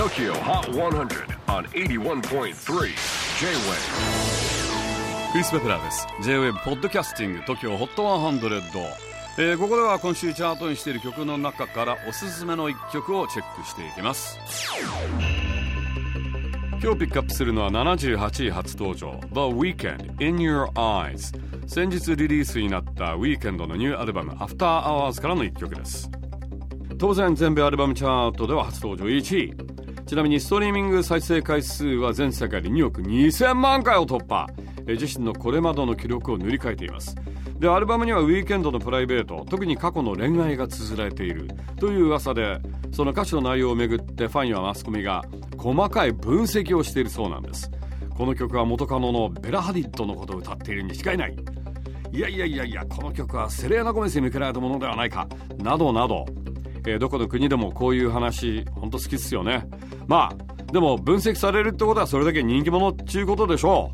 TOKYO HOT 100 on 81.3 J-WAVE クリス・ベプラーです。J-WAVE ポッドキャスティング TOKYO HOT 100、えー、ここでは今週チャートにしている曲の中からおすすめの一曲をチェックしていきます。今日ピックアップするのは78位初登場。The Weekend In Your Eyes 先日リリースになった Weekend のニューアルバム After Hours からの一曲です。当然全米アルバムチャートでは初登場。1位。ちなみにストリーミング再生回数は全世界で2億2000万回を突破。自身のこれまでの記録を塗り替えています。でアルバムにはウィーケンドのプライベート特に過去の恋愛が綴られている。という噂でその歌詞の内容をめぐってファンやマスコミが細かい分析をしているそうなんです。この曲は元カノのベラ・ハディッドのことを歌っているに違いない。いやいやいやいやこの曲はセレーナ・ゴメスに向けられたものではないか。などなど。えー、どこの国でもこういう話本当好きっすよね。まあでも分析されるってことはそれだけ人気者っちゅうことでしょ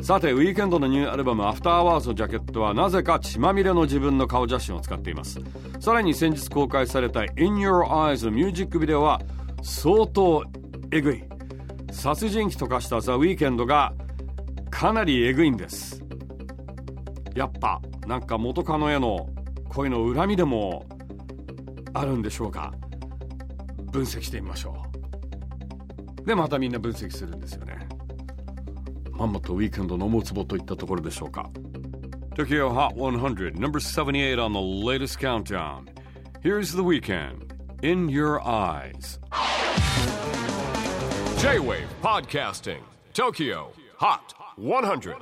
う。さて Weeknd のニューアルバム「After Hours のジャケットはなぜか血まみれの自分の顔写真を使っています。さらに先日公開された「In Your Eyes」のミュージックビデオは相当えぐい。殺人鬼と化した The Weeknd がかなりえぐいんです。やっぱなんか元カノへの恋の恨みでもあるんでしょうか分析してみましょうでまたみんな分析するんですよねまんまとウィークエンドの思うつぼといったところでしょうか Tokyo Hot 100 number 78 on the latest countdown Here's the weekend In Your Eyes J-Wave Podcasting Tokyo Hot 100